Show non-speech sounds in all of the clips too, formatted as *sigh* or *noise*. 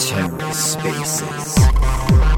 TerraSpaces.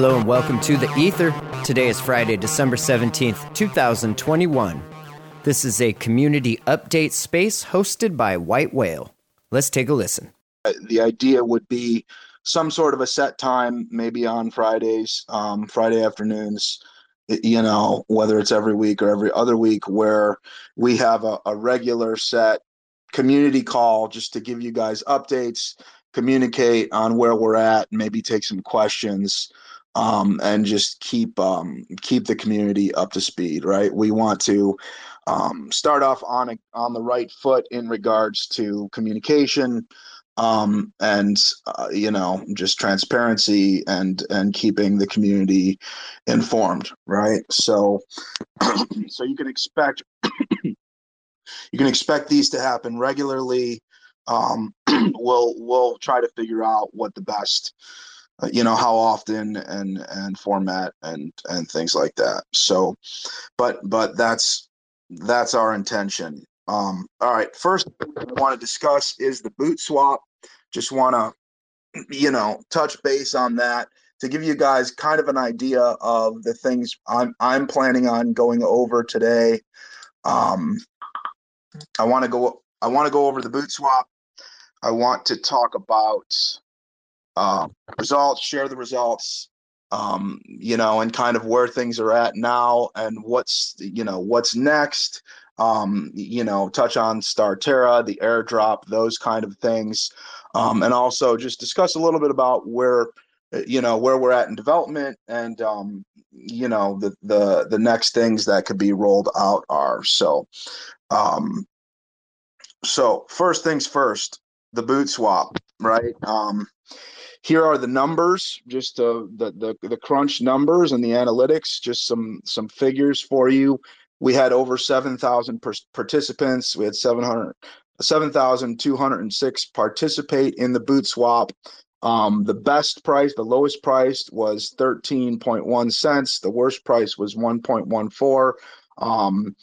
Hello and welcome to the Ether. Today is Friday, December 17th, 2021. This is a community update space hosted by White Whale. Let's take a listen. The idea would be some sort of a set time, maybe on Fridays, um, Friday afternoons, you know, whether it's every week or every other week, where we have a, a regular set community call just to give you guys updates, communicate on where we're at, maybe take some questions um, and just keep um, keep the community up to speed. Right, we want to um, start off on a, on the right foot in regards to communication um, and uh, you know just transparency and and keeping the community informed. Right, so *clears throat* so you can expect. *clears throat* you can expect these to happen regularly. Um, *clears throat* we'll we'll try to figure out what the best uh, you know how often and and format and and things like that. So but but that's that's our intention. Um all right first i want to discuss is the boot swap. Just want *clears throat* to you know touch base on that to give you guys kind of an idea of the things i'm i'm planning on going over today. Um i want to go i want to go over the boot swap. I want to talk about uh, results, share the results, um, you know, and kind of where things are at now and what's, you know, what's next. Um, you know, touch on Starterra, the airdrop, those kind of things. Um, and also just discuss a little bit about where, you know, where we're at in development and, um, you know, the, the, the next things that could be rolled out are. So, um, so first things first, the boot swap, right? Um, here are the numbers, just uh, the, the the crunch numbers and the analytics, just some some figures for you. We had over 7,000 participants. We had 700 7,206 participate in the boot swap. Um, the best price, the lowest price was 13.1 cents. The worst price was 1.14. Um,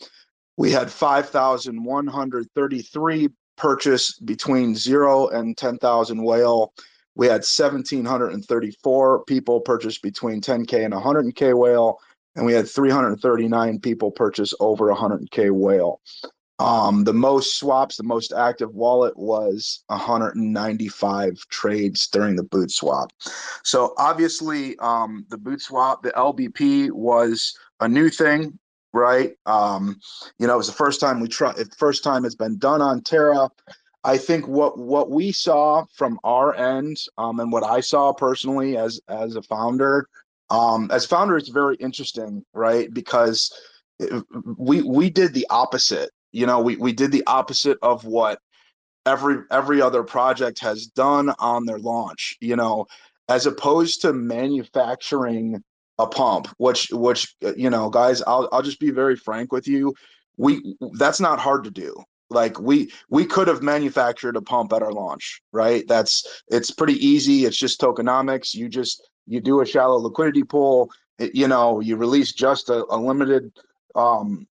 we had 5,133 purchase between zero and 10,000 whale. We had 1,734 people purchase between 10K and 100K whale, and we had 339 people purchase over 100K whale. Um, the most swaps, the most active wallet was 195 trades during the boot swap. So obviously, um, the boot swap, the LBP was a new thing, right? Um, you know, it was the first time we tried. First time it's been done on Terra. I think what what we saw from our end, um, and what I saw personally as as a founder, um, as founder, it's very interesting, right? Because we we did the opposite. You know, we we did the opposite of what every every other project has done on their launch. You know, as opposed to manufacturing a pump, which which you know, guys, I'll I'll just be very frank with you. We that's not hard to do like we we could have manufactured a pump at our launch right? That's it's pretty easy. It's just tokenomics. You just you do a shallow liquidity pool. It, you know you release just a, a limited um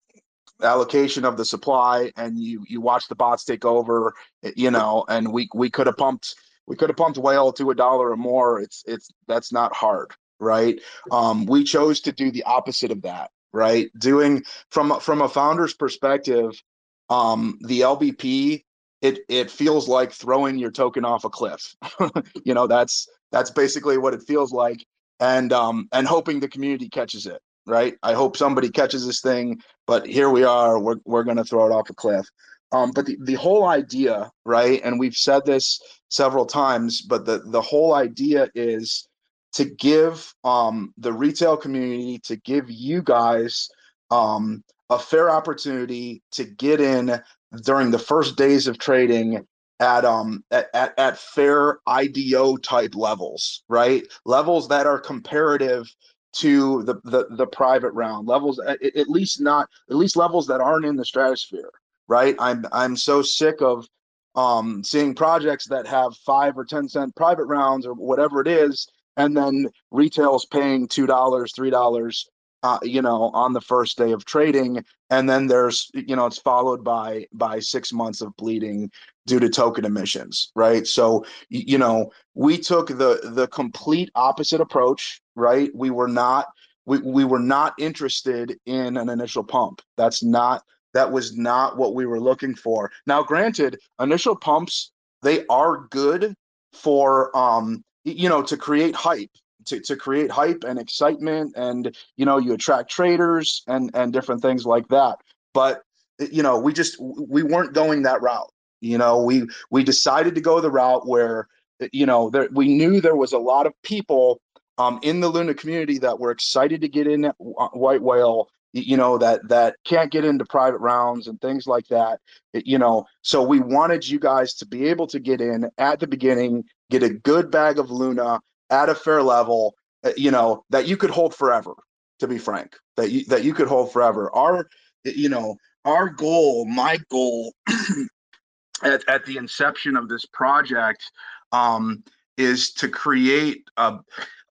allocation of the supply and you you watch the bots take over you know and we we could have pumped we could have pumped whale to a dollar or more. It's it's that's not hard right? Um we chose to do the opposite of that right? Doing from from a founder's perspective um, the LBP, it it feels like throwing your token off a cliff. *laughs* you know, that's that's basically what it feels like, and um, and hoping the community catches it. Right. I hope somebody catches this thing, but here we are. We're we're gonna throw it off a cliff. Um, but the, the whole idea, right, and we've said this several times, but the the whole idea is to give um, the retail community, to give you guys um, a fair opportunity to get in during the first days of trading at um at, at, at fair IDO type levels, right? Levels that are comparative to the the, the private round levels at, at least not at least levels that aren't in the stratosphere right i'm i'm so sick of um seeing projects that have five or ten cent private rounds or whatever it is and then retail's paying two dollars three dollars uh, you know, on the first day of trading, and then there's, you know, it's followed by by six months of bleeding due to token emissions, right? So, you know, we took the the complete opposite approach, right? We were not we we were not interested in an initial pump. That's not that was not what we were looking for. Now, granted, initial pumps they are good for um you know to create hype to, to create hype and excitement and you know you attract traders and and different things like that. But you know we just we weren't going that route you know? We we decided to go the route where you know there, we knew there was a lot of people um, in the luna community that were excited to get in white whale you know that that can't get into private rounds and things like that you know? So we wanted you guys to be able to get in at the beginning get a good bag of luna at a fair level, uh, you know, that you could hold forever, to be frank, that you that you could hold forever. Our, you know, our goal, my goal *clears throat* at, at the inception of this project um, is to create a,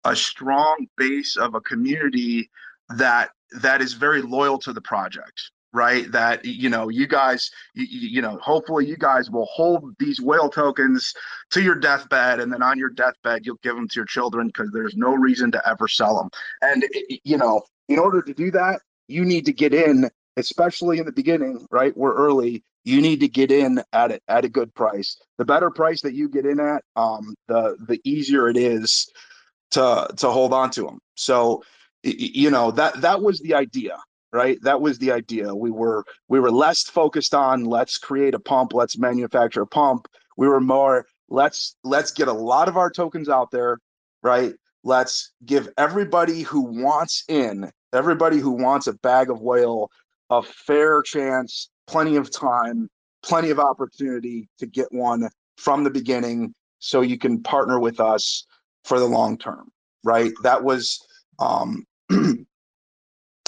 a strong base of a community that that is very loyal to the project right that you know you guys you, you, know hopefully you guys will hold these whale tokens to your deathbed and then on your deathbed you'll give them to your children because there's no reason to ever sell them and you know in order to do that you need to get in especially in the beginning right we're early you need to get in at at a good price. The better price that you get in at um the the easier it is to to hold on to them so you know that that was the idea right? That was the idea. We were we were less focused on let's create a pump let's manufacture a pump. We were more let's let's get a lot of our tokens out there right? Let's give everybody who wants in everybody who wants a bag of whale a fair chance plenty of time plenty of opportunity to get one from the beginning so you can partner with us for the long term right? That was um *clears throat*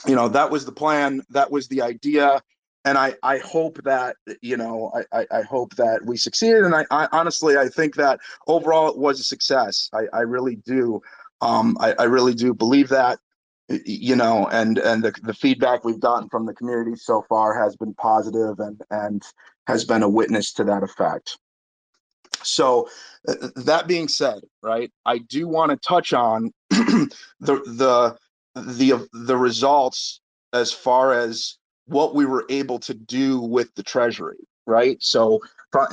you know that was the plan that was the idea and i i hope that you know i i, hope that we succeeded and I, I, honestly i think that overall it was a success. I i really do um i, I really do believe that you know and and the, the feedback we've gotten from the community so far has been positive and and has been a witness to that effect. So that being said right i do want to touch on *clears throat* the the the the results as far as what we were able to do with the treasury right? So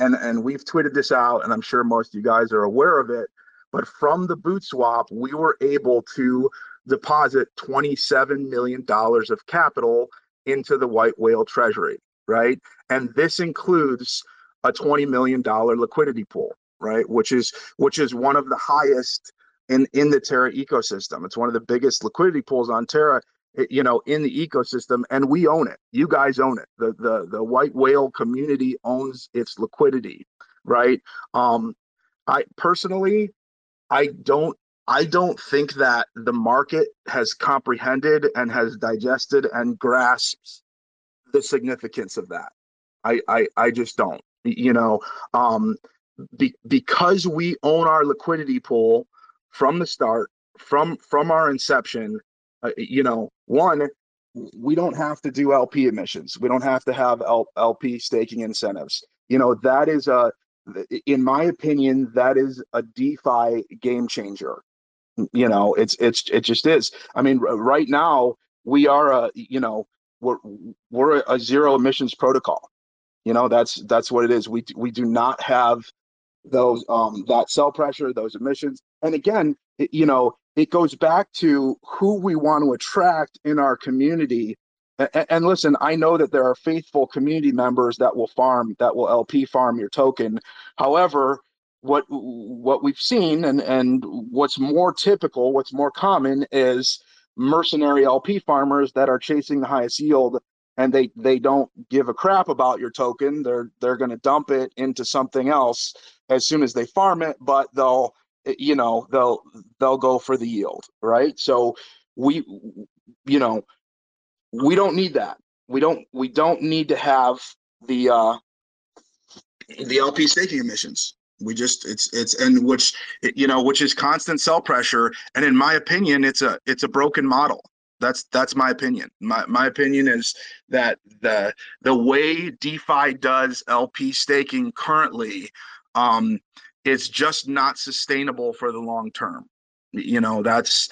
and and we've tweeted this out and i'm sure most of you guys are aware of it but from the boot swap we were able to deposit 27 million dollars of capital into the white whale treasury right? And this includes a 20 million dollar liquidity pool right? Which is which is one of the highest in in the Terra ecosystem. It's one of the biggest liquidity pools on Terra, eh, you know, in the ecosystem, and we own it. You guys own it. The the the white whale community owns its liquidity, right? Um, I personally, I don't. I don't think that the market has comprehended and has digested and grasps the significance of that. I, I, I just don't. You know, um, be, because we own our liquidity pool, from the start, from from our inception. Uh, you know, one, we don't have to do LP emissions. We don't have to have L- LP staking incentives. You know, that is a, in my opinion, that is a DeFi game changer. You know, it's it's it just is. I mean, right now we are a you know we're we're a zero emissions protocol. You know, that's that's what it is. We we do not have those um that sell pressure, those emissions. And again, it, you know, it goes back to who we want to attract in our community. And, and listen, I know that there are faithful community members that will farm, that will LP farm your token. However, what what we've seen and and what's more typical, what's more common is mercenary LP farmers that are chasing the highest yield and they they don't give a crap about your token. They're they're going to dump it into something else as soon as they farm it, but they'll you know they'll they'll go for the yield, right? So we you know we don't need that. We don't we don't need to have the uh the LP staking emissions. We just it's it's and which you know which is constant sell pressure and in my opinion it's a it's a broken model. That's that's my opinion. My my opinion is that the the way DeFi does LP staking currently um it's just not sustainable for the long term. You know, that's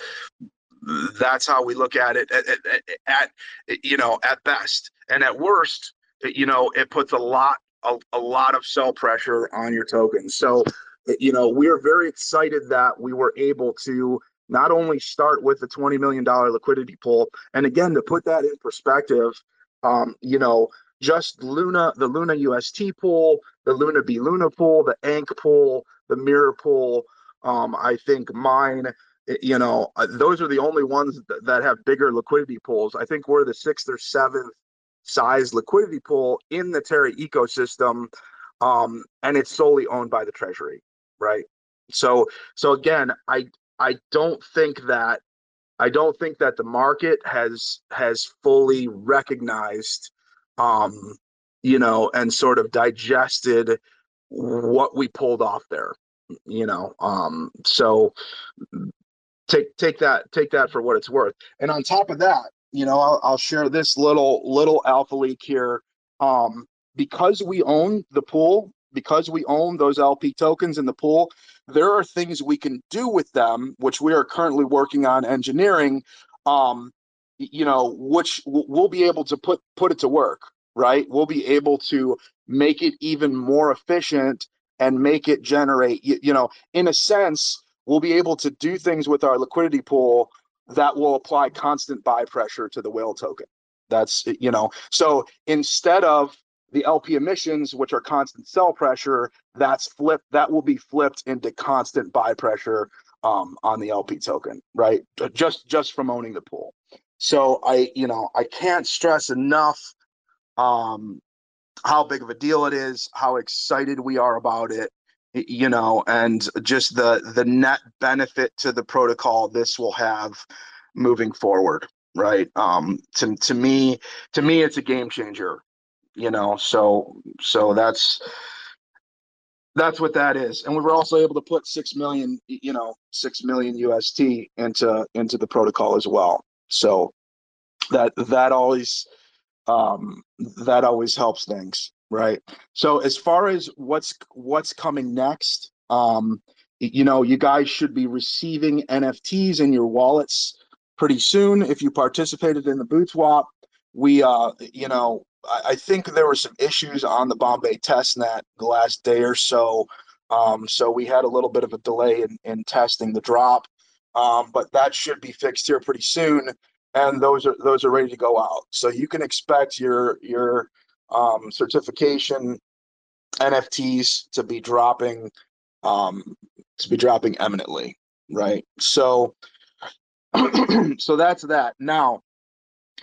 that's how we look at it at, at, at, you know at best and at worst you know it puts a lot a, a lot of sell pressure on your tokens. So, you know, we are very excited that we were able to not only start with the $20 million liquidity pool, and again, to put that in perspective, um, you know, just Luna, the Luna UST pool, the Luna B Luna pool, the Ank pool, the Mirror pool, um, I think mine, you know, uh, those are the only ones that have bigger liquidity pools. I think we're the sixth or seventh size liquidity pool in the Terra ecosystem, um, and it's solely owned by the Treasury, right? So, so again, I I don't think that I don't think that the market has has fully recognized, um, you know, and sort of digested what we pulled off there, you know. Um, so take take that take that for what it's worth. And on top of that, you know, I'll, I'll share this little little alpha leak here. Um, because we own the pool, because we own those LP tokens in the pool, there are things we can do with them, which we are currently working on engineering. Um, you know, which we'll be able to put put it to work, right? We'll be able to make it even more efficient and make it generate. You, you know, in a sense, we'll be able to do things with our liquidity pool that will apply constant buy pressure to the whale token. That's you know, so instead of the LP emissions, which are constant sell pressure, that's flipped. That will be flipped into constant buy pressure um, on the LP token, right? Just just from owning the pool. So I, you know, I can't stress enough um, how big of a deal it is, how excited we are about it, you know, and just the the net benefit to the protocol this will have moving forward, right? Um, to to me, to me, it's a game changer, you know. So so that's that's what that is, and we were also able to put six million, you know, six million UST into into the protocol as well. So that that always um, that always helps things right? So as far as what's what's coming next um you know you guys should be receiving nfts in your wallets pretty soon if you participated in the boot swap. We uh you know I, I think there were some issues on the bombay testnet the last day or so um so we had a little bit of a delay in, in testing the drop um but that should be fixed here pretty soon and those are those are ready to go out so you can expect your your um, certification NFTs to be dropping um, to be dropping eminently, right? So *clears throat* so that's that. Now,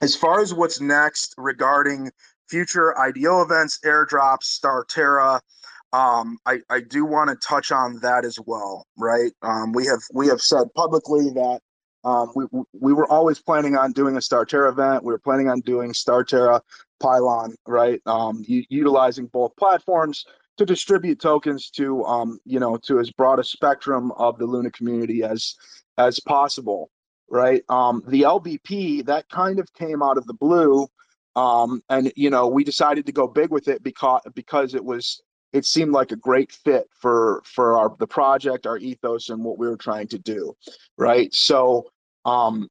as far as what's next regarding future IDO events, airdrops, Starterra, um, I, I do want to touch on that as well, right? Um, we have we have said publicly that um, we we were always planning on doing a Starterra event. We were planning on doing Starterra Pylon, right? Um, u- utilizing both platforms to distribute tokens to um, you know to as broad a spectrum of the Luna community as as possible, right? Um, the LBP that kind of came out of the blue, um, and you know we decided to go big with it because because it was it seemed like a great fit for for our the project, our ethos, and what we were trying to do, right? So um,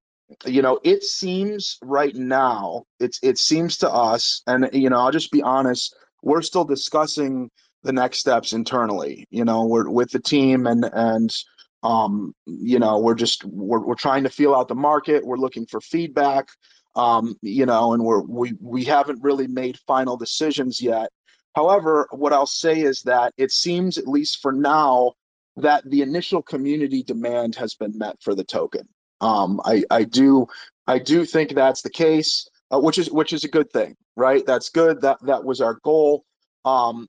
you know, it seems right now, it's it seems to us, and you know, I'll just be honest, we're still discussing the next steps internally. You know, we're with the team and and um, you know, we're just we're we're trying to feel out the market. We're looking for feedback. Um, you know, and we're we we haven't really made final decisions yet. However, what I'll say is that it seems, at least for now, that the initial community demand has been met for the token. Um, I I do I do think that's the case, uh, which is which is a good thing, right? That's good. That that was our goal. Um,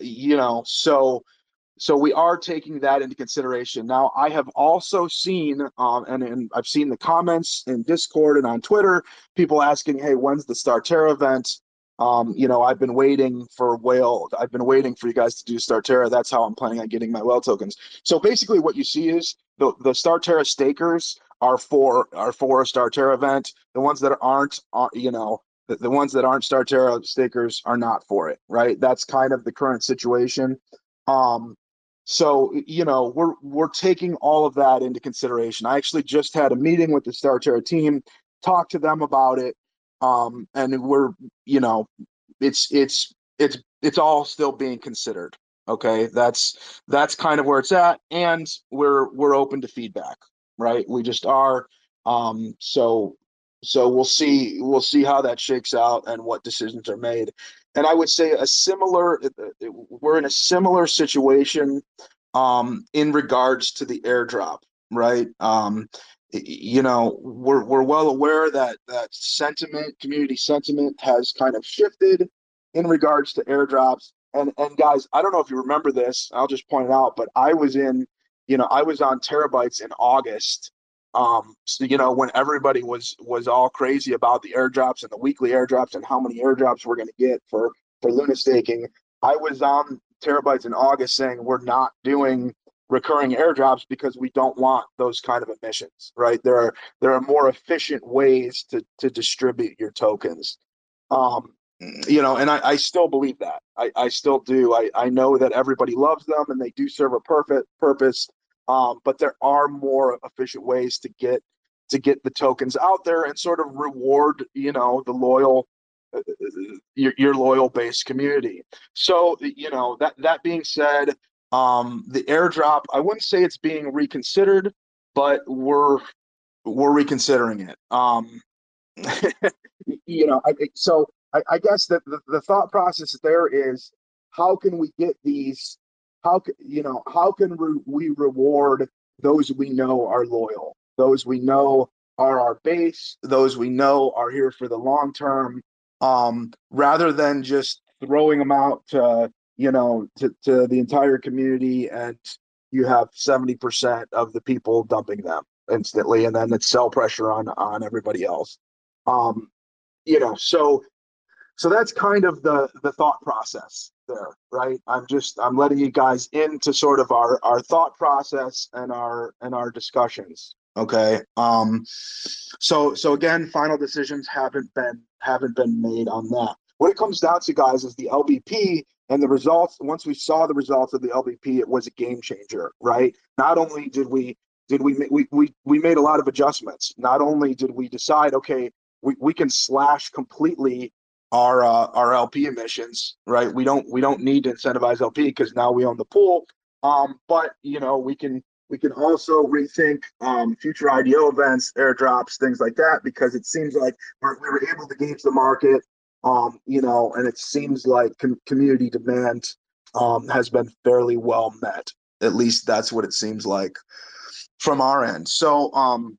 you know, so so we are taking that into consideration. Now, I have also seen, um, and, and I've seen the comments in Discord and on Twitter, people asking, "Hey, when's the Starterra event?" Um, you know, I've been waiting for whale. I've been waiting for you guys to do Starterra. That's how I'm planning on getting my whale tokens. So basically, what you see is the the Starterra stakers are for are for a Starterra event. The ones that aren't, are, you know, the, the ones that aren't Starterra stakers are not for it. Right. That's kind of the current situation. Um, so you know we're we're taking all of that into consideration. I actually just had a meeting with the Starterra team, talked to them about it, um, and we're you know it's it's it's it's all still being considered. Okay, that's that's kind of where it's at, and we're we're open to feedback. Right, we just are. Um, so so we'll see we'll see how that shakes out and what decisions are made. And i would say a similar we're in a similar situation um, in regards to the airdrop right? Um, you know we're, we're well aware that that sentiment community sentiment has kind of shifted in regards to airdrops. And and guys i don't know if you remember this i'll just point it out but i was in you know i was on terabytes in august um so, you know when everybody was was all crazy about the airdrops and the weekly airdrops and how many airdrops we're going to get for for luna staking. I was on terabytes in august saying we're not doing recurring airdrops because we don't want those kind of emissions right? There are there are more efficient ways to to distribute your tokens. Um you know and i, I still believe that. I, I still do. I, I know that everybody loves them and they do serve a perfect purpose um, but there are more efficient ways to get to get the tokens out there and sort of reward you know the loyal uh, your, your loyal base community. So you know that that being said um, the airdrop i wouldn't say it's being reconsidered but we're we're reconsidering it. Um, *laughs* you know I, so I, I guess that the, the thought process there is how can we get these how can you know how can we reward those we know are loyal? Those we know are our base those we know are here for the long term um, rather than just throwing them out to you know to, to the entire community and you have 70% of the people dumping them instantly and then it's sell pressure on on everybody else. Um you know so so that's kind of the the thought process there right? I'm just i'm letting you guys into sort of our our thought process and our and our discussions okay? Um so so again final decisions haven't been haven't been made on that. What it comes down to guys is the lbp and the results. Once we saw the results of the lbp it was a game changer right? Not only did we did we we we, we made a lot of adjustments. Not only did we decide okay we, we can slash completely our uh, our LP emissions, right? We don't we don't need to incentivize LP because now we own the pool. Um, but you know we can we can also rethink um, future IDO events, airdrops, things like that, because it seems like we're, we were able to gauge the market, um, you know, and it seems like com- community demand um, has been fairly well met. At least that's what it seems like from our end. So, um,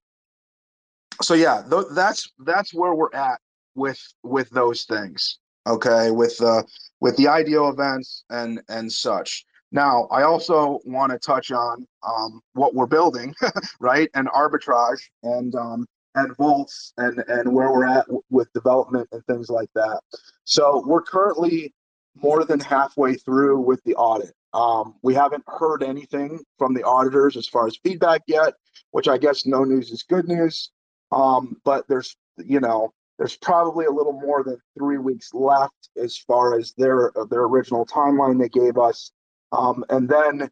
so yeah, th- that's that's where we're at with with those things okay? With uh with the IDO events and and such. Now i also want to touch on um what we're building *laughs* right? And arbitrage and um and vaults and and where we're at w- with development and things like that. So we're currently more than halfway through with the audit. Um, we haven't heard anything from the auditors as far as feedback yet which i guess no news is good news. Um, but there's you know there's probably a little more than three weeks left as far as their their original timeline they gave us, um, and then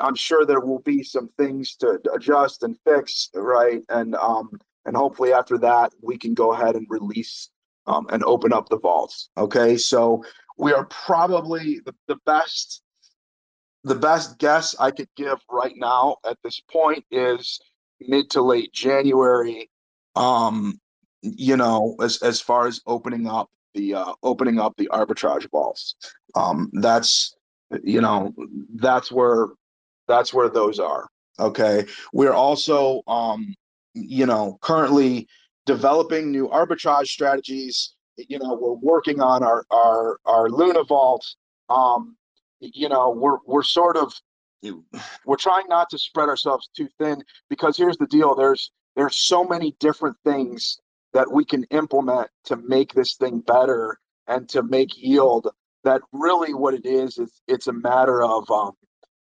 I'm sure there will be some things to adjust and fix, right? And um, and hopefully after that we can go ahead and release um, and open up the vaults. Okay, so we are probably the, the best the best guess I could give right now at this point is mid to late January. Um, you know, as as far as opening up the uh, opening up the arbitrage vaults, um, that's you know that's where that's where those are. Okay, we're also um, you know, currently developing new arbitrage strategies. You know, we're working on our our our Luna Vault. Um, you know, we're we're sort of we're trying not to spread ourselves too thin because here's the deal: there's there's so many different things that we can implement to make this thing better and to make yield that really what it is is it's a matter of um,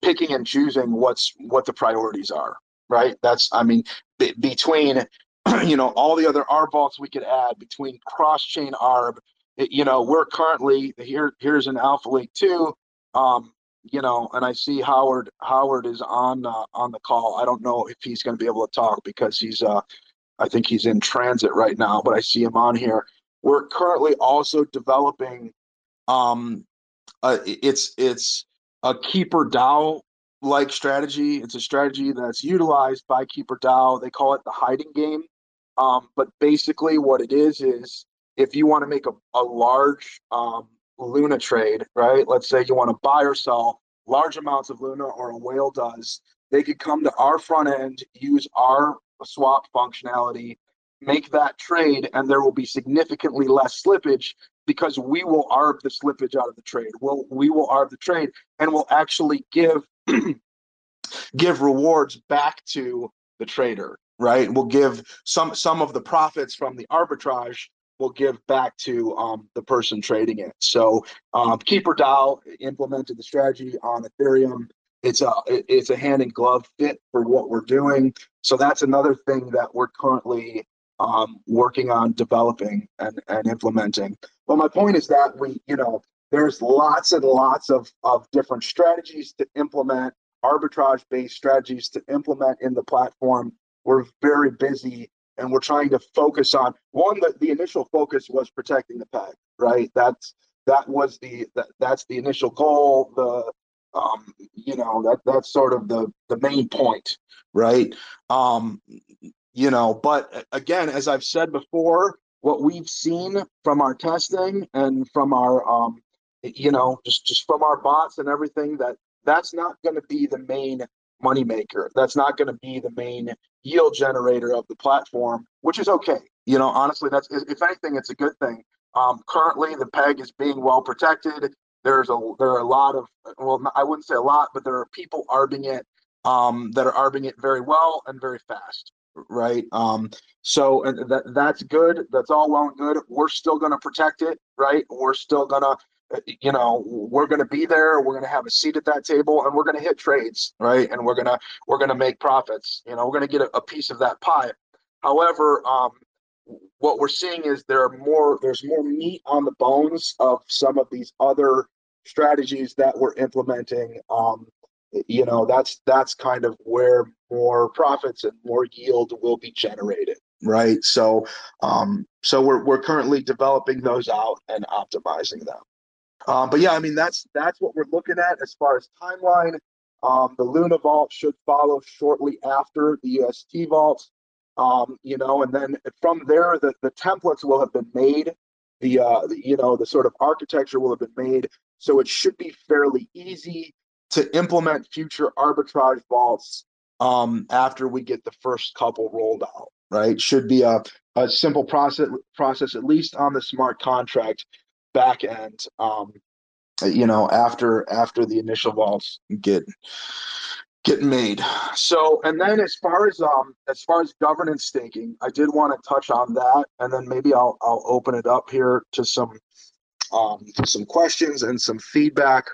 picking and choosing what's what the priorities are right? That's i mean b- between *clears throat* you know all the other arb vaults we could add between cross chain arb you know we're currently here here's an alpha lake 2 um you know and i see howard howard is on uh, on the call. I don't know if he's going to be able to talk because he's uh i think he's in transit right now but i see him on here. We're currently also developing um uh, it's it's a keeper dao like strategy. It's a strategy that's utilized by keeper dao they call it the hiding game. Um, but basically what it is is if you want to make a, a large um, luna trade right? Let's say you want to buy or sell large amounts of luna or a whale does they could come to our front end use our swap functionality make that trade and there will be significantly less slippage because we will arb the slippage out of the trade. We'll we will arb the trade and we'll actually give *clears throat* give rewards back to the trader, right? We'll give some some of the profits from the arbitrage will give back to um, the person trading it. So um, Keeper DAO implemented the strategy on Ethereum. It's a it's a hand and glove fit for what we're doing. So that's another thing that we're currently um, working on developing and, and implementing. But my point is that we, you know, there's lots and lots of, of different strategies to implement, arbitrage based strategies to implement in the platform. We're very busy and we're trying to focus on one that the initial focus was protecting the peg, right? That's that was the that, that's the initial goal. The um, you know that that's sort of the the main point, right? Um, you know but again as i've said before what we've seen from our testing and from our um, you know just just from our bots and everything that that's not going to be the main moneymaker. That's not going to be the main yield generator of the platform which is okay. You know honestly that's if anything it's a good thing. Um, currently the peg is being well protected there's a there are a lot of well i wouldn't say a lot but there are people arbing it um, that are arbing it very well and very fast right? Um, so and that that's good. That's all well and good. We're still going to protect it, right? We're still going to, uh, you know, we're going to be there. We're going to have a seat at that table, and we're going to hit trades, right? And we're gonna we're gonna make profits. You know, we're going to get a, a, piece of that pie. However, um, what we're seeing is there are more. There's more meat on the bones of some of these other strategies that we're implementing. Um, you know that's that's kind of where more profits and more yield will be generated right? So um so we're, we're currently developing those out and optimizing them. Um, but yeah i mean that's that's what we're looking at as far as timeline. Um, the luna vault should follow shortly after the ust vault. Um, you know and then from there the, the templates will have been made. The, uh, the you know the sort of architecture will have been made so it should be fairly easy to implement future arbitrage vaults um, after we get the first couple rolled out. Right, should be a, a simple process process at least on the smart contract back end. Um, you know, after after the initial vaults get get made. So, and then as far as um as far as governance staking, I did want to touch on that, and then maybe I'll I'll open it up here to some um some questions and some feedback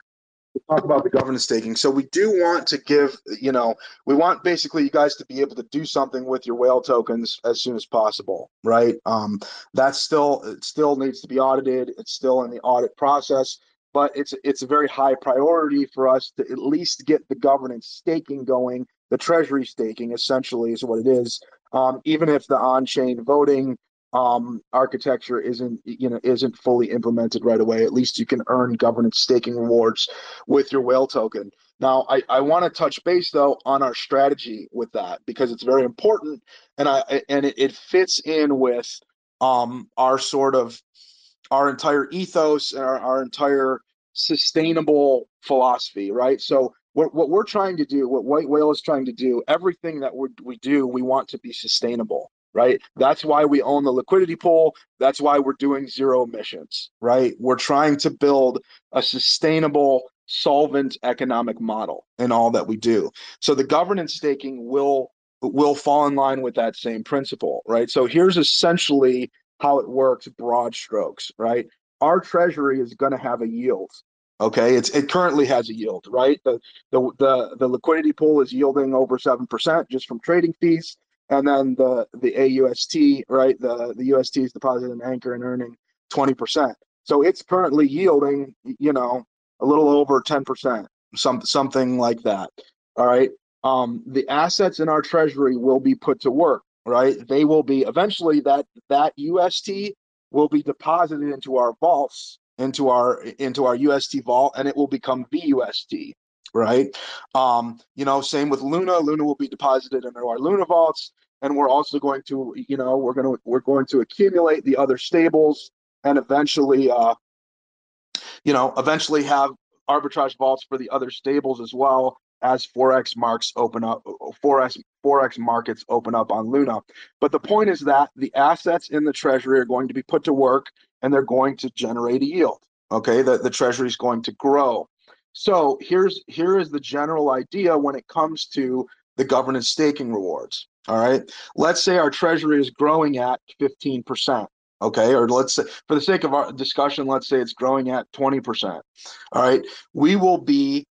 to talk about the governance staking. So we do want to give, you know, we want basically you guys to be able to do something with your whale tokens as soon as possible, right? Um, that's still it still needs to be audited. It's still in the audit process, but it's it's a very high priority for us to at least get the governance staking going. The treasury staking essentially is what it is. Um, even if the on-chain voting um, architecture isn't you know isn't fully implemented right away. At least you can earn governance staking rewards with your whale token. Now, I, I want to touch base though on our strategy with that because it's very important, and I and it, it fits in with um, our sort of our entire ethos and our, our entire sustainable philosophy, right? So what, what we're trying to do, what White Whale is trying to do, everything that we we do, we want to be sustainable, right? That's why we own the liquidity pool. That's why we're doing zero emissions, right? We're trying to build a sustainable, solvent economic model in all that we do. So the governance staking will will fall in line with that same principle, right? So here's essentially how it works, broad strokes, right? Our treasury is going to have a yield Okay, it's it currently has a yield, right? The the the, the liquidity pool is yielding over seven percent just from trading fees, and then the the AUST, right? The the UST is deposit and anchor and earning twenty percent. So it's currently yielding, you know, a little over ten percent, some something like that. All right. Um, the assets in our treasury will be put to work, right? They will be eventually that that UST will be deposited into our vaults into our into our UST vault and it will become VUST, right? Um, you know, same with Luna. Luna will be deposited into our Luna vaults, and we're also going to, you know, we're going to we're going to accumulate the other stables and eventually, uh, you know, eventually have arbitrage vaults for the other stables as well as forex marks open up forex forex markets open up on luna but the point is that the assets in the treasury are going to be put to work and they're going to generate a yield. Okay, the, the treasury is going to grow. So here's here is the general idea when it comes to the governance staking rewards. All right. Let's say our treasury is growing at 15%. Okay. Or let's say, for the sake of our discussion, let's say it's growing at 20%. All right. We will be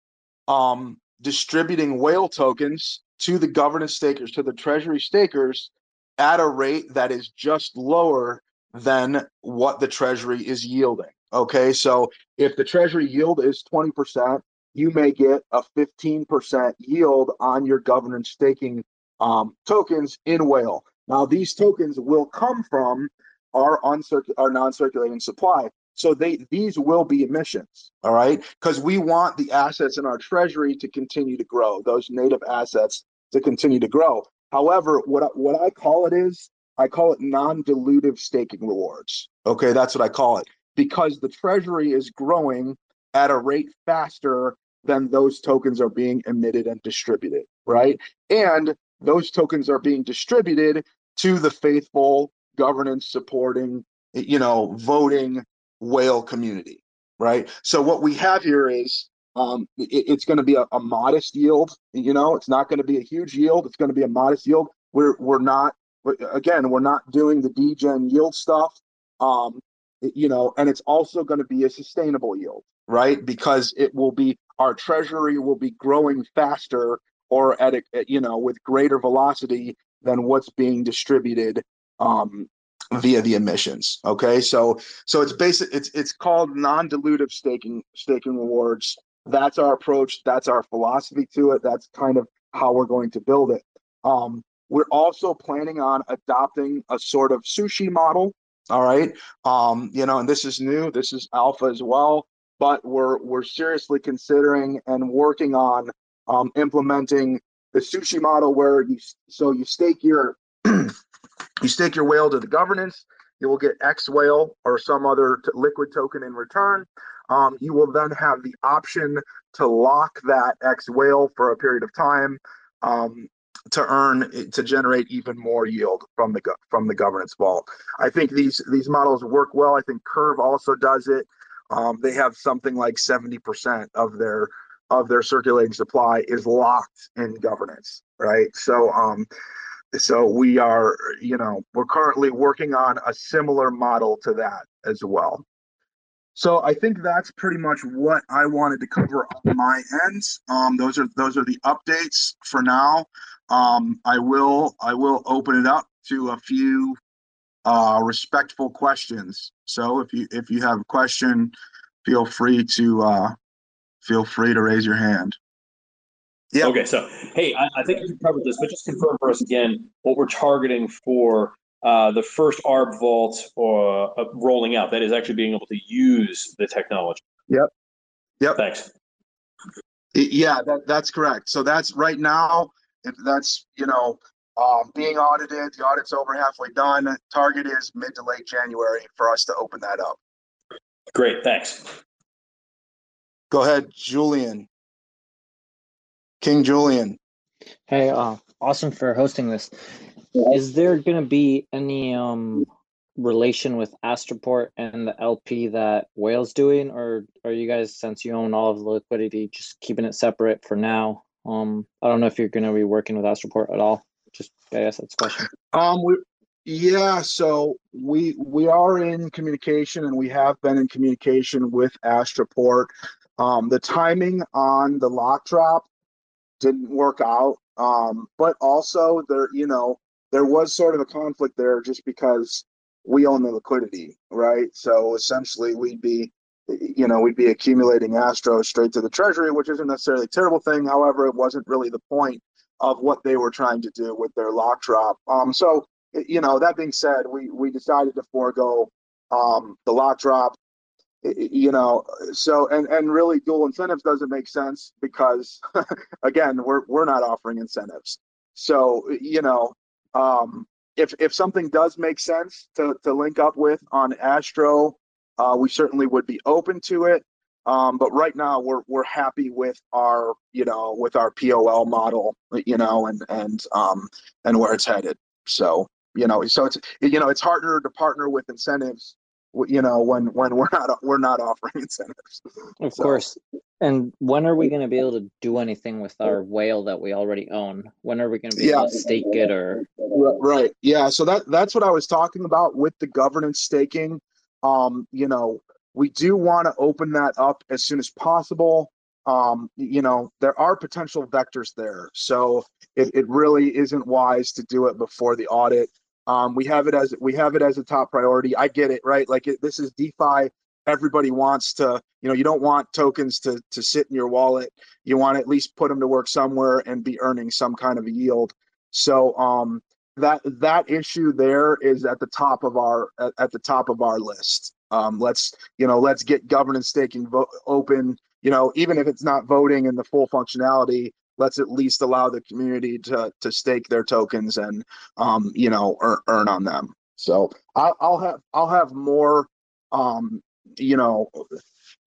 um, distributing whale tokens to the governance stakers, to the treasury stakers at a rate that is just lower than what the treasury is yielding. Okay, so if the treasury yield is 20%, you may get a 15% yield on your governance staking um, tokens in Whale. Now, these tokens will come from our, uncirc- our non-circulating supply. So they these will be emissions, all right? Because we want the assets in our treasury to continue to grow, those native assets to continue to grow. However, what I, what I call it is I call it non-dilutive staking rewards. Okay, that's what I call it because the treasury is growing at a rate faster than those tokens are being emitted and distributed, right? And those tokens are being distributed to the faithful governance supporting, you know, voting whale community, right? So what we have here is um, it, it's going to be a, a modest yield. You know, it's not going to be a huge yield. It's going to be a modest yield. We're we're not again, we're not doing the degen yield stuff. Um, you know, and it's also going to be a sustainable yield, right? Because it will be our treasury will be growing faster or at a, you know with greater velocity than what's being distributed um, via the emissions. Okay, so so it's basic. It's it's called non-dilutive staking staking rewards. That's our approach. That's our philosophy to it. That's kind of how we're going to build it. Um, we're also planning on adopting a sort of sushi model. All right. Um, you know, and this is new, this is alpha as well, but we're we're seriously considering and working on um, implementing the sushi model where you so you stake your *clears throat* you stake your whale to the governance you will get X whale or some other t- liquid token in return. Um, you will then have the option to lock that X whale for a period of time. Um, to earn to generate even more yield from the from the governance vault. I think these these models work well. I think Curve also does it. Um, they have something like 70% of their of their circulating supply is locked in governance, right? So um, so we are, you know, we're currently working on a similar model to that as well. So I think that's pretty much what I wanted to cover on my end. Um, those are those are the updates for now. Um, I will I will open it up to a few uh, respectful questions. So if you if you have a question, feel free to uh, feel free to raise your hand. Yeah. Okay. So hey, I, I think you covered this, but just confirm for us again what we're targeting for uh, the first ARB vault or uh, rolling out. That is actually being able to use the technology. Yep. Yep. Thanks. Yeah, that, that's correct. So that's right now. That's you know um, being audited, the audit's over halfway done. Target is mid to late January for us to open that up. Great. Thanks. Go ahead, Julian. King Julian. Hey, uh, awesome for hosting this. Is there going to be any um relation with Astroport and the LP that Whale's doing, or are you guys, since you own all of the liquidity, just keeping it separate for now? Um, I don't know if you're going to be working with Astroport at all. Just I guess that's a question. Um, we yeah, so we we are in communication, and we have been in communication with Astroport. Um, the timing on the lock drop didn't work out, um, but also there, you know, there was sort of a conflict there just because we own the liquidity, right? So essentially, we'd be, you know, we'd be accumulating Astro straight to the treasury, which isn't necessarily a terrible thing. However, it wasn't really the point of what they were trying to do with their lock drop. Um, so, you know, that being said, we we decided to forego um, the lock drop. You know, so and and really, dual incentives doesn't make sense because, *laughs* again, we're we're not offering incentives. So, you know, um, if if something does make sense to to link up with on Astro, uh, we certainly would be open to it. Um, but right now we're we're happy with our you know with our POL model, you know, and and um and where it's headed. So you know, so it's you know it's harder to partner with incentives you know when when we're not *laughs* we're not offering incentives. Of so. course. And when are we going to be able to do anything with our whale that we already own? When are we going to be yeah. able to stake it or right. Yeah so that that's what i was talking about with the governance staking. Um you know we do want to open that up as soon as possible. Um you know there are potential vectors there. So it, it really isn't wise to do it before the audit um, we have it as we have it as a top priority. I get it, right? Like it, this is DeFi. Everybody wants to, you know, you don't want tokens to to sit in your wallet. You want to at least put them to work somewhere and be earning some kind of a yield. So um, that that issue there is at the top of our at, at the top of our list. Um, let's you know let's get governance staking vo- open. You know, even if it's not voting in the full functionality, let's at least allow the community to to stake their tokens and um, you know earn, earn on them. So I'll, I'll have I'll have more um, you know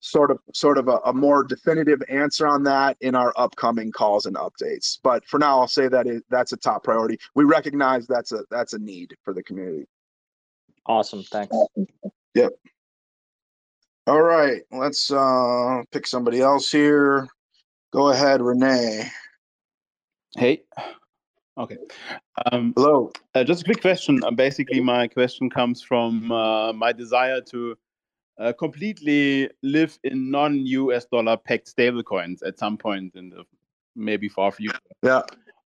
sort of sort of a, a, more definitive answer on that in our upcoming calls and updates. But for now, I'll say that it, that's a top priority. We recognize that's a that's a need for the community. Awesome, thanks. Yep. All right, let's uh, pick somebody else here. Go ahead, Renee. Hey. Okay. Um, Hello. Uh, just a quick question. Uh, basically, my question comes from uh, my desire to uh, completely live in non-US dollar pegged stablecoins at some point in the maybe far future. Yeah.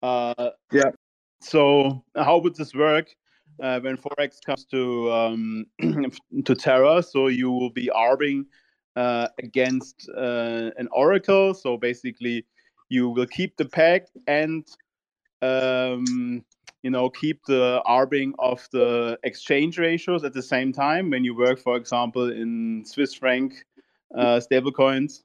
Uh, yeah. So, how would this work? Uh, when forex comes to um, *clears throat* to Terra, so you will be arbing uh, against uh, an oracle. So basically, you will keep the peg and um, you know keep the arbing of the exchange ratios at the same time when you work, for example, in Swiss franc uh, stablecoins.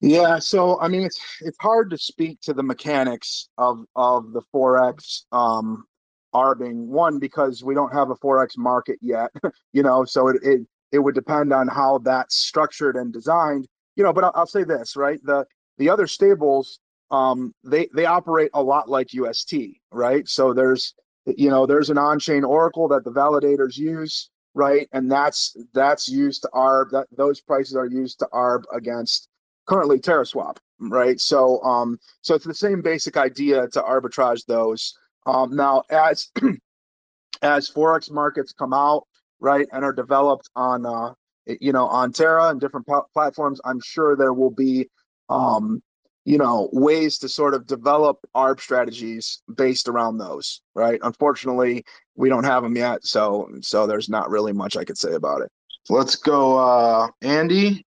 Yeah, so I mean, it's it's hard to speak to the mechanics of of the forex um, arbing. One because we don't have a forex market yet, *laughs* you know, so it, it it would depend on how that's structured and designed. You know, but I'll, I'll say this, right? The the other stables, um, they they operate a lot like UST, right? So there's you know there's an on-chain oracle that the validators use, right? And that's that's used to arb that those prices are used to arb against currently TerraSwap, right? So um so it's the same basic idea to arbitrage those. Um, now as *clears throat* as forex markets come out right, and are developed on, uh, you know, on Terra and different pl- platforms, I'm sure there will be, um, you know, ways to sort of develop ARB strategies based around those, right? Unfortunately, we don't have them yet, so so there's not really much I could say about it. Let's go, uh, Andy.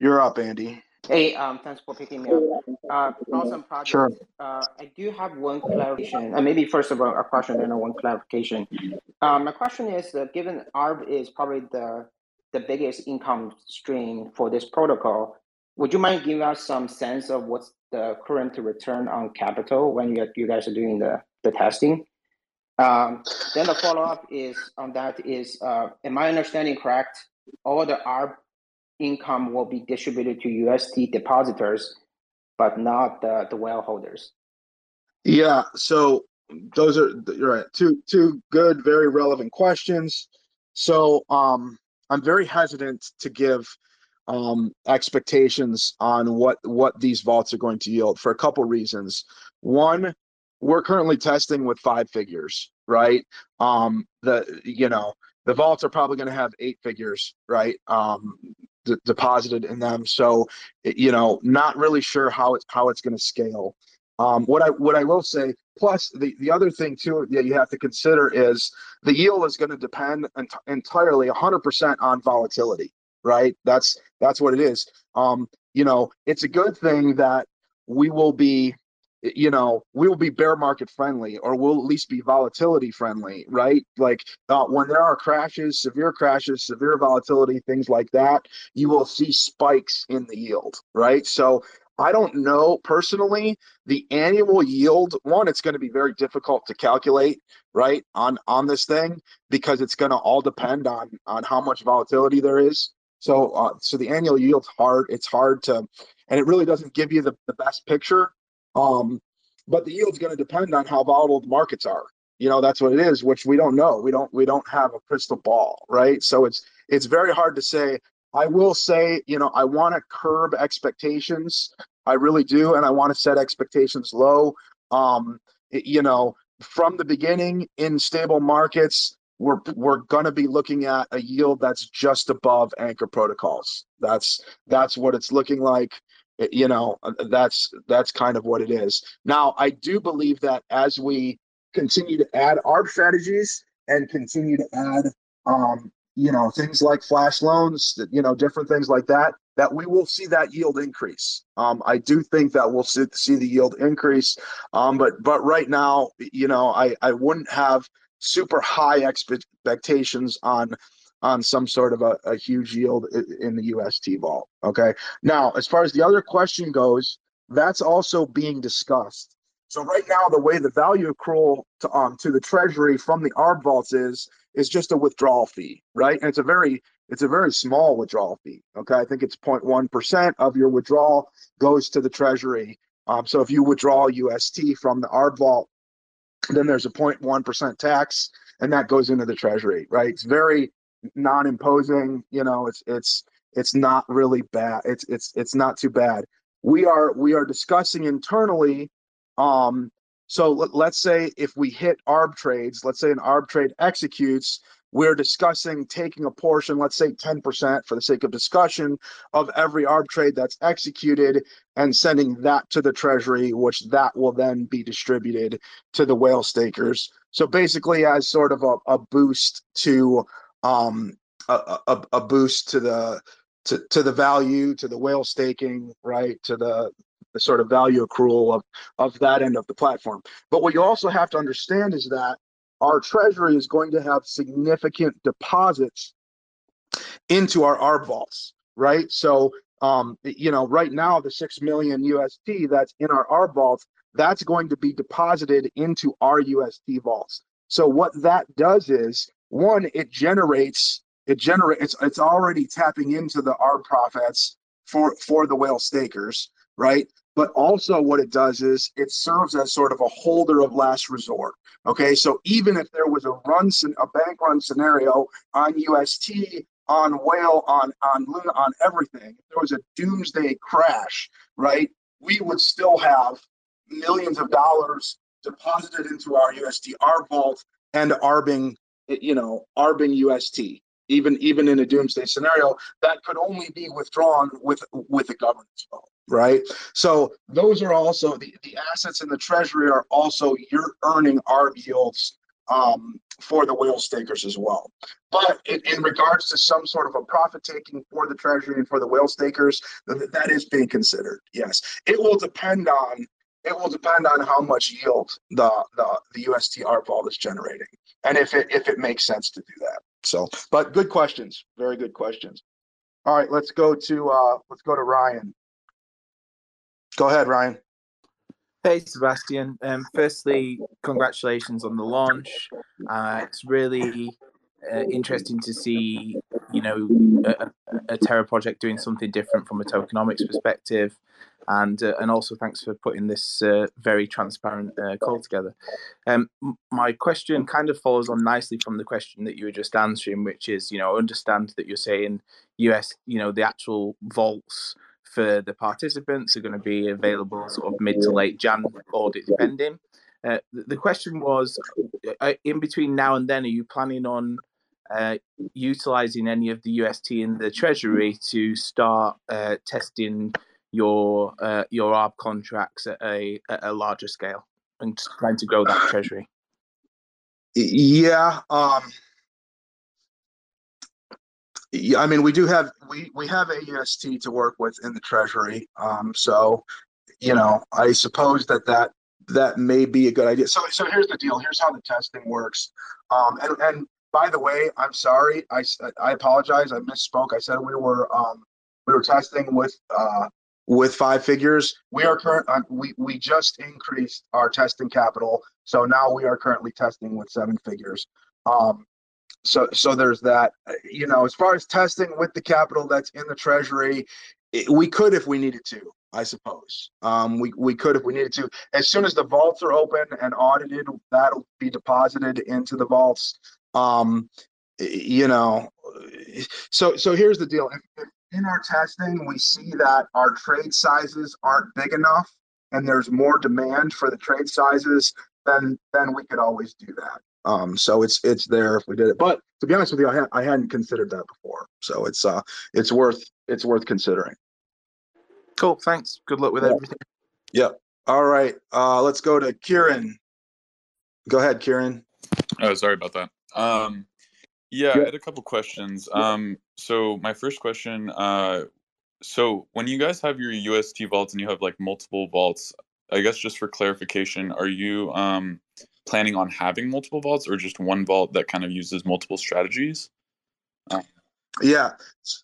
You're up, Andy. Hey, um, thanks for picking me up. Uh, awesome project. Sure. Uh, I do have one clarification. Uh, maybe first of all, a question and one clarification. Um, my question is, uh, given ARB is probably the the biggest income stream for this protocol, would you mind giving us some sense of what's the current return on capital when you, you guys are doing the, the testing? Um, then the follow up is on that is, uh, am I understanding correct? All the ARB income will be distributed to UST depositors. but not the the whale holders? Yeah, so those are you're right. Two two good, very relevant questions. So um, I'm very hesitant to give um, expectations on what what these vaults are going to yield for a couple reasons. One, we're currently testing with five figures, right? Um, the you know the vaults are probably going to have eight figures, right? Um, d- deposited in them. So you know, not really sure how it's how it's going to scale. Um, what I what I will say, plus the, the other thing too that you have to consider is the yield is going to depend ent- entirely 100% on volatility, right? That's that's what it is. Um, you know, it's a good thing that we will be, you know, we will be bear market friendly, or we'll at least be volatility friendly, right? Like uh, when there are crashes, severe crashes, severe volatility, things like that, you will see spikes in the yield, right? So I don't know personally the annual yield. One, it's going to be very difficult to calculate, right, on on this thing because it's going to all depend on on how much volatility there is. So, uh, so the annual yield's hard. It's hard to, and it really doesn't give you the, the best picture. Um, but the yield's going to depend on how volatile the markets are. You know, that's what it is, which we don't know. We don't we don't have a crystal ball, right? So it's it's very hard to say I will say, you know, I want to curb expectations. I really do, and I want to set expectations low. Um, you know, from the beginning in stable markets, we're we're going to be looking at a yield that's just above anchor protocols. That's that's what it's looking like. You know, that's that's kind of what it is. Now, I do believe that as we continue to add our strategies and continue to add um, you know things like flash loans you know different things like that that we will see that yield increase um, i do think that we'll see, see the yield increase um, but but right now you know i i wouldn't have super high expectations on on some sort of a, a huge yield in the ust vault okay now as far as the other question goes that's also being discussed so right now the way the value accrual to um to the treasury from the arb vaults is is just a withdrawal fee, right? And it's a very it's a very small withdrawal fee. Okay, I think it's 0.1% of your withdrawal goes to the treasury. Um, so if you withdraw UST from the ARB vault, then there's a 0.1% tax, and that goes into the treasury, right? It's very non-imposing. You know, it's it's it's not really bad. It's it's it's not too bad. We are we are discussing internally um, so let, us say if we hit arb trades, let's say an arb trade executes, we're discussing taking a portion, let's say 10% for the sake of discussion, of every arb trade that's executed and sending that to the treasury, which that will then be distributed to the whale stakers. So basically, as sort of a, a boost to um, a, a, a boost to the to, to the value, to the whale staking, right, to the the sort of value accrual of, of that end of the platform. But what you also have to understand is that our treasury is going to have significant deposits into our ARB vaults, right? So, um, you know, right now the six million UST that's in our ARB vaults, that's going to be deposited into our UST vaults. So what that does is one, it generates it generates it's, it's already tapping into the ARB profits for for the whale stakers, right? but also what it does is it serves as sort of a holder of last resort. Okay, so even if there was a run, a bank run scenario on UST, on Whale, on on Luna, on everything, if there was a doomsday crash, right, we would still have millions of dollars deposited into our UST, our vault, and arbing, you know, arbing UST. Even even in a doomsday scenario, that could only be withdrawn with with a governance vote right? So those are also the, the assets in the treasury are also you're earning ARB yields um, for the whale stakers as well. But in, in, regards to some sort of a profit taking for the treasury and for the whale stakers, that, that is being considered. Yes, it will depend on it will depend on how much yield the the, the UST ARB vault is generating, and if it if it makes sense to do that. So, but good questions, very good questions. All right, let's go to uh, let's go to Ryan. Go ahead, Ryan. Hey, Sebastian. Um, firstly, congratulations on the launch. Uh, it's really uh, interesting to see, you know, a, a, Terra project doing something different from a tokenomics perspective. And uh, and also thanks for putting this uh, very transparent uh, call together. Um, my question kind of follows on nicely from the question that you were just answering, which is, you know, understand that you're saying US, you know, the actual vaults for the participants are going to be available sort of mid to late Jan audit depending. Uh, the question was, uh, in between now and then, are you planning on uh, utilizing any of the UST in the Treasury to start uh, testing your uh, your ARB contracts at a at a larger scale and trying to grow that treasury? Yeah, um, yeah. I mean, we do have we we have AUST to work with in the treasury. Um, so, you know, I suppose that that that may be a good idea. So, so here's the deal. Here's how the testing works. Um, and and by the way, I'm sorry. I I apologize. I misspoke. I said we were um we were testing with uh with five figures. We are current. Uh, we we just increased our testing capital, so now we are currently testing with seven figures. Um, so so there's that. You know, as far as testing with the capital that's in the treasury, it, we could if we needed to. I suppose um, we we could if we needed to. As soon as the vaults are open and audited, that'll be deposited into the vaults. Um, you know, so so here's the deal. If, if in our testing, we see that our trade sizes aren't big enough and there's more demand for the trade sizes, than then we could always do that. Um, so it's it's there if we did it. But to be honest with you, I, ha- I hadn't considered that before. So it's uh it's worth it's worth considering. Cool. Thanks. Good luck with yeah. everything. Yep. All right. Uh, let's go to Kieran. Go ahead, Kieran. Oh, sorry about that. Um, yeah, I had a couple questions. Um, so my first question, uh, so when you guys have your UST vaults and you have like multiple vaults, I guess just for clarification, are you um planning on having multiple vaults or just one vault that kind of uses multiple strategies? Uh, yeah,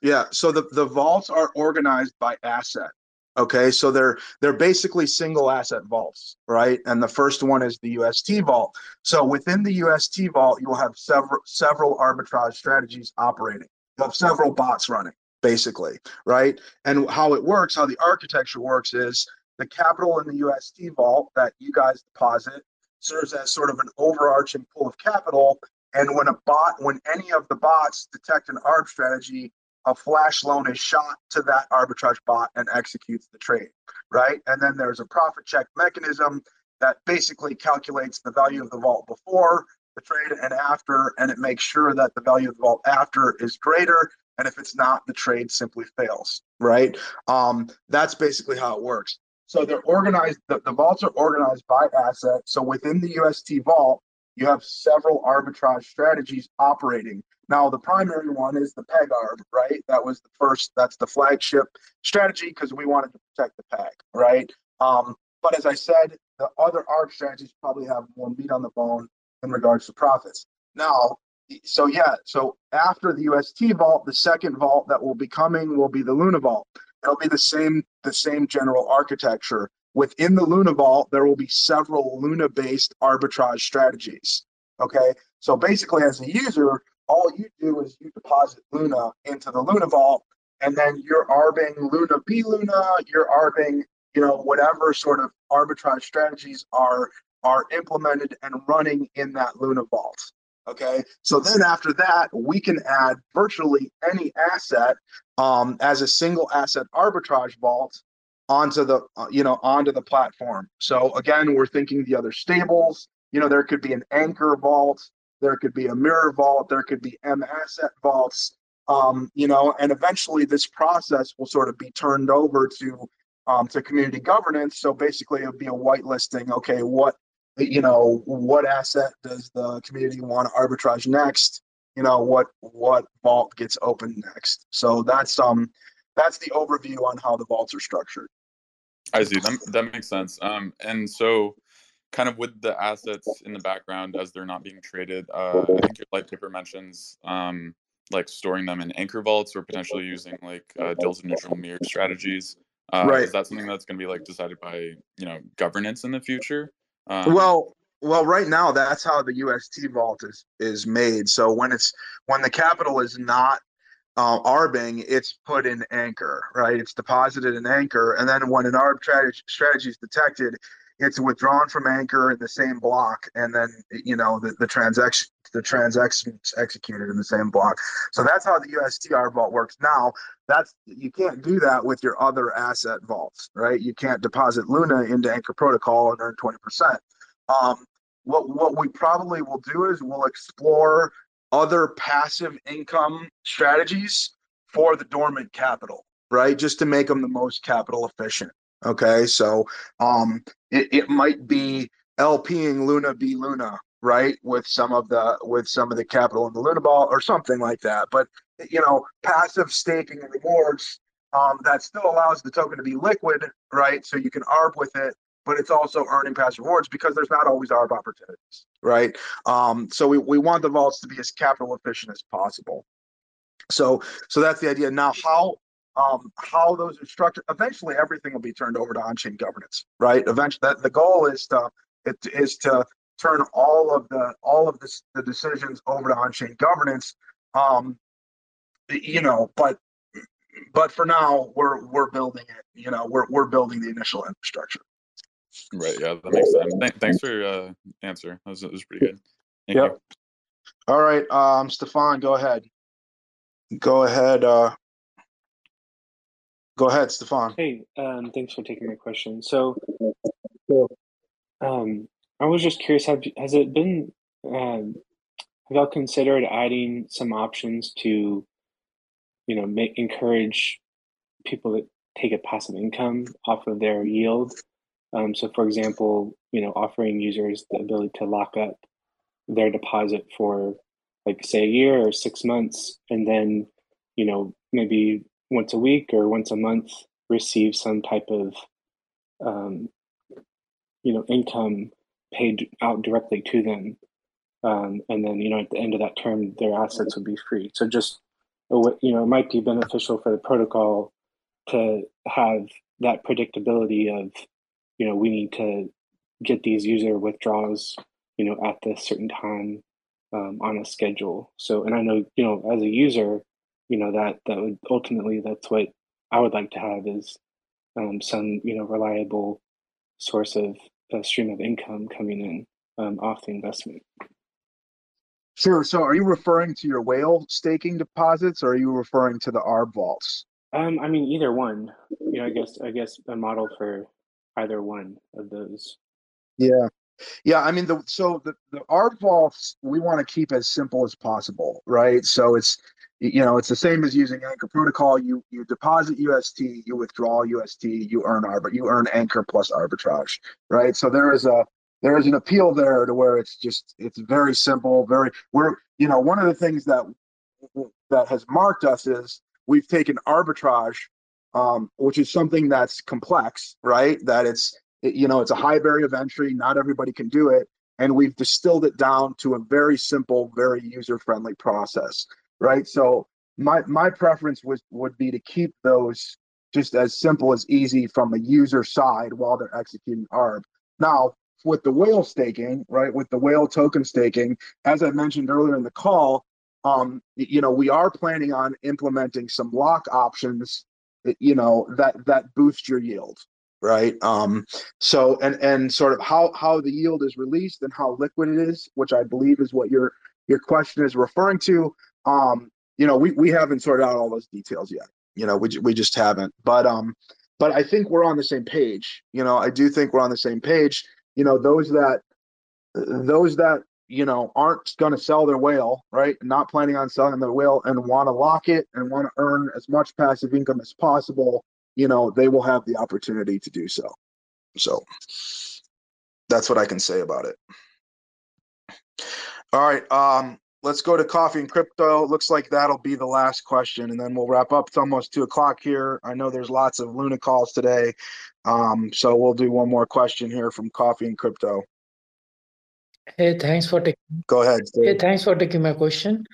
yeah. So the the vaults are organized by asset. Okay, so they're they're basically single asset vaults, right? And the first one is the UST vault. So within the UST vault, you'll have several several arbitrage strategies operating. Have several bots running, basically, right? And how it works, how the architecture works is the capital in the UST vault that you guys deposit serves as sort of an overarching pool of capital. And when a bot, when any of the bots detect an ARB strategy, a flash loan is shot to that arbitrage bot and executes the trade, right? And then there's a profit check mechanism that basically calculates the value of the vault before the trade and after, and it makes sure that the value of the vault after is greater. And if it's not, the trade simply fails, right? Um, that's basically how it works. So they're organized, the, the vaults are organized by asset. So within the UST vault, you have several arbitrage strategies operating. Now, the primary one is the PEG ARB, right? That was the first, that's the flagship strategy because we wanted to protect the PEG, right? Um, but as I said, the other ARB strategies probably have more meat on the bone in regards to profits. Now, so yeah, so after the UST vault, the second vault that will be coming will be the Luna vault. It'll be the same, the same general architecture. Within the Luna Vault, there will be several Luna based arbitrage strategies. Okay. So basically, as a user, all you do is you deposit Luna into the Luna Vault, and then you're arbing Luna bLuna, you're arbing, you know, whatever sort of arbitrage strategies are are implemented and running in that Luna Vault. Okay. So then after that, we can add virtually any asset um, as a single asset arbitrage vault onto the uh, you know onto the platform. So again, we're thinking the other stables. You know, there could be an anchor vault, there could be a mirror vault, there could be mAsset vaults. Um, you know, and eventually this process will sort of be turned over to um, to community governance. So basically, it'll be a whitelisting. Okay, what you know, what asset does the community want to arbitrage next? You know, what what vault gets opened next? So that's um that's the overview on how the vaults are structured. I see. That, that makes sense. Um, and so, kind of with the assets in the background as they're not being traded, uh, I think your light paper mentions um, like storing them in anchor vaults or potentially using like uh, dills neutral mirror strategies. Uh, right. Is that something that's going to be like decided by you know governance in the future? Um, well, well, right now that's how the UST vault is is made. So when it's when the capital is not uh, arbing, it's put in anchor, right? It's deposited in anchor, and then when an arb strategy is detected, it's withdrawn from anchor in the same block, and then you know the, the transaction the transactions executed in the same block. So that's how the USTR vault works. Now, that's you can't do that with your other asset vaults, right? You can't deposit Luna into Anchor Protocol and earn 20%. Um, what what we probably will do is we'll explore other passive income strategies for the dormant capital, right? Just to make them the most capital efficient. Okay, so um, it, it might be LPing Luna bLuna, right with some of the with some of the capital in the Luna ball or something like that. But you know passive staking rewards um, that still allows the token to be liquid right? So you can arb with it but it's also earning passive rewards because there's not always arb opportunities right? Um, so we, we want the vaults to be as capital efficient as possible. So so that's the idea. Now how um, how those are structured eventually everything will be turned over to on-chain governance right? Eventually that the goal is to it is to turn all of the all of the, the decisions over to on-chain governance. Um, you know, but but for now we're we're building it. You know, we're we're building the initial infrastructure. Right. Yeah, that makes sense. Th- thanks for your uh, answer. That was, that was pretty good. Thank yep. You. All right, um, Stefan, go ahead. Go ahead. Uh, go ahead, Stefan. Hey, um, thanks for taking my question. So, so um, I was just curious, have, has it been, um, have y'all considered adding some options to, you know, make, encourage people to take a passive income off of their yield? Um, so for example, you know, offering users the ability to lock up their deposit for like say a year or six months, and then, you know, maybe once a week or once a month receive some type of, um, you know, income paid out directly to them. Um, and then, you know, at the end of that term, their assets would be free. So just, you know, it might be beneficial for the protocol to have that predictability of, you know, we need to get these user withdrawals, you know, at this certain time um, on a schedule. So, and I know, you know, as a user, you know, that that would ultimately that's what I would like to have is um, some, you know, reliable source of a stream of income coming in um, off the investment. Sure. So, are you referring to your whale staking deposits, or are you referring to the ARB vaults? Um, I mean, either one. You know, I guess I guess a model for either one of those. Yeah, yeah. I mean, the so the the ARB vaults we want to keep as simple as possible, right? So it's you know it's the same as using Anchor Protocol. You you deposit UST, you withdraw UST, you earn arbit, you earn Anchor plus arbitrage, right? So there is a there is an appeal there to where it's just it's very simple, very we're you know one of the things that that has marked us is we've taken arbitrage, um, which is something that's complex, right? That it's it, you know it's a high barrier of entry, not everybody can do it, and we've distilled it down to a very simple, very user friendly process right? So my my preference was would be to keep those just as simple as easy from a user side while they're executing ARB. Now, with the whale staking, right, with the whale token staking, as I mentioned earlier in the call, um, you know, we are planning on implementing some lock options, you know, that that boost your yield, right? Um, so and and sort of how how the yield is released and how liquid it is, which I believe is what your your question is referring to. Um, you know, we we haven't sorted out all those details yet. You know, we we just haven't. But um, but I think we're on the same page. You know, I do think we're on the same page. You know, those that those that you know aren't going to sell their whale, right? Not planning on selling their whale and want to lock it and want to earn as much passive income as possible. You know, they will have the opportunity to do so. So that's what I can say about it. All right. Um, let's go to coffee and crypto. Looks like that'll be the last question, and then we'll wrap up. It's almost two o'clock here. I know there's lots of Luna calls today, um, so we'll do one more question here from coffee and crypto. Hey, thanks for taking. Go ahead. Hey, thanks for taking my question.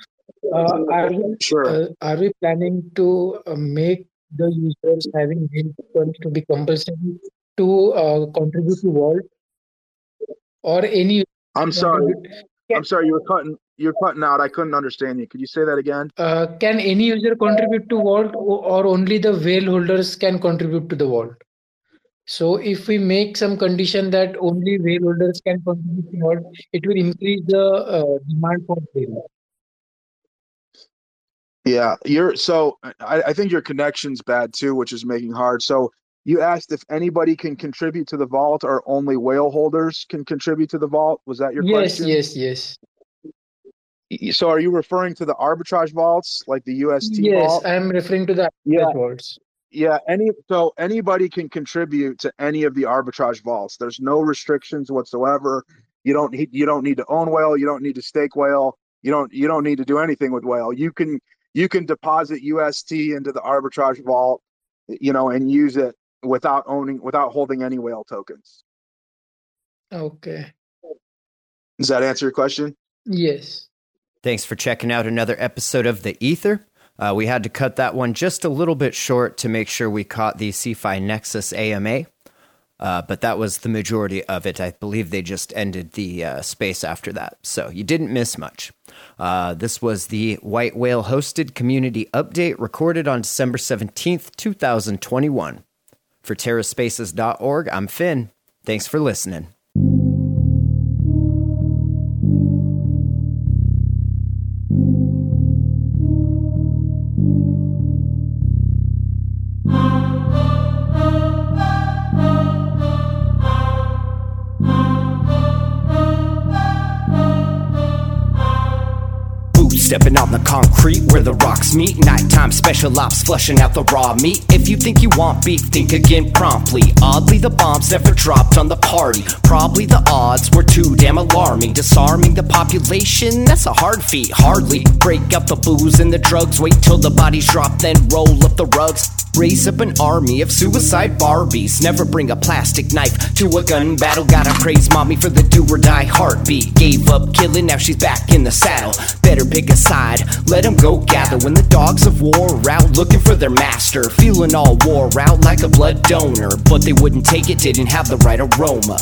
Uh, are we sure. Uh, are we planning to uh, make the users having funds to be compulsory to uh, contribute to Vault or any? I'm sorry. I'm sorry, you were cutting you're cutting out. I couldn't understand you. Could you say that again? Uh, can any user contribute to vault or only the whale holders can contribute to the vault? So if we make some condition that only whale holders can contribute to vault, it will increase the uh, demand for whale. Yeah, you're so I, I think your connection's bad too, which is making hard. So you asked if anybody can contribute to the vault or only whale holders can contribute to the vault. Was that your yes, question? Yes, yes, yes. So are you referring to the arbitrage vaults like the UST yes, vault? I'm referring to the yeah. vaults. Yeah, any so anybody can contribute to any of the arbitrage vaults. There's no restrictions whatsoever. You don't need you don't need to own whale, you don't need to stake whale, you don't you don't need to do anything with whale. You can you can deposit UST into the arbitrage vault, you know, and use it without owning without holding any whale tokens. Okay. Does that answer your question? Yes. Thanks for checking out another episode of The Ether. Uh, we had to cut that one just a little bit short to make sure we caught the CeFi Nexus AMA. Uh, but that was the majority of it. I believe they just ended the uh, space after that. So you didn't miss much. Uh, this was the White Whale hosted community update recorded on December 17th, 2021. For TerraSpaces.org, I'm Finn. Thanks for listening. Concrete where the rocks meet. Nighttime special ops flushing out the raw meat. If you think you want beef, think again promptly. Oddly, the bombs never dropped on the party. Probably the odds were too damn alarming. Disarming the population, that's a hard feat. Hardly break up the booze and the drugs. Wait till the bodies drop, then roll up the rugs. Raise up an army of suicide Barbies. Never bring a plastic knife to a gun battle. Gotta praise mommy for the do or die heartbeat. Gave up killing, now she's back in the saddle. Better pick a side, let them go gather. When the dogs of war are out looking for their master. Feeling all wore out like a blood donor. But they wouldn't take it, didn't have the right aroma.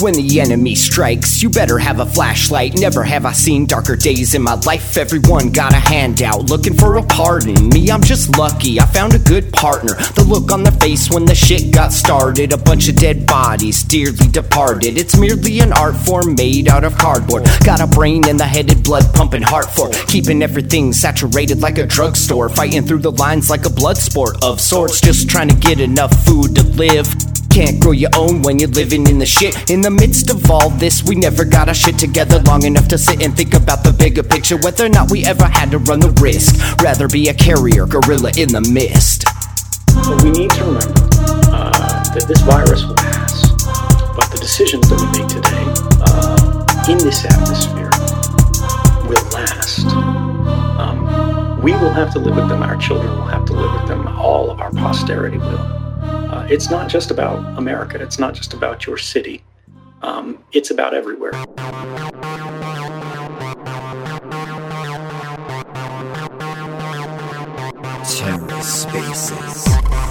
When the enemy strikes, you better have a flashlight. Never have I seen darker days in my life. Everyone got a handout, looking for a pardon. Me, I'm just lucky, I found a good partner. The look on their face when the shit got started. A bunch of dead bodies, dearly departed. It's merely an art form made out of cardboard. Got a brain in the headed, blood pumping heart for keeping everything saturated like a drugstore. Fighting through the lines like a blood sport of sorts. Just trying to get enough food to live. Can't grow your own when you're living in the shit. In the midst of all this, we never got our shit together long enough to sit and think about the bigger picture. Whether or not we ever had to run the risk. Rather be a carrier gorilla in the mist. But we need to remember uh, that this virus will pass. But the decisions that we make today uh, in this atmosphere will last. Um, we will have to live with them. Our children will have to live with them. All of our posterity will. Uh, it's not just about America. It's not just about your city. Um, it's about everywhere. TerraSpaces.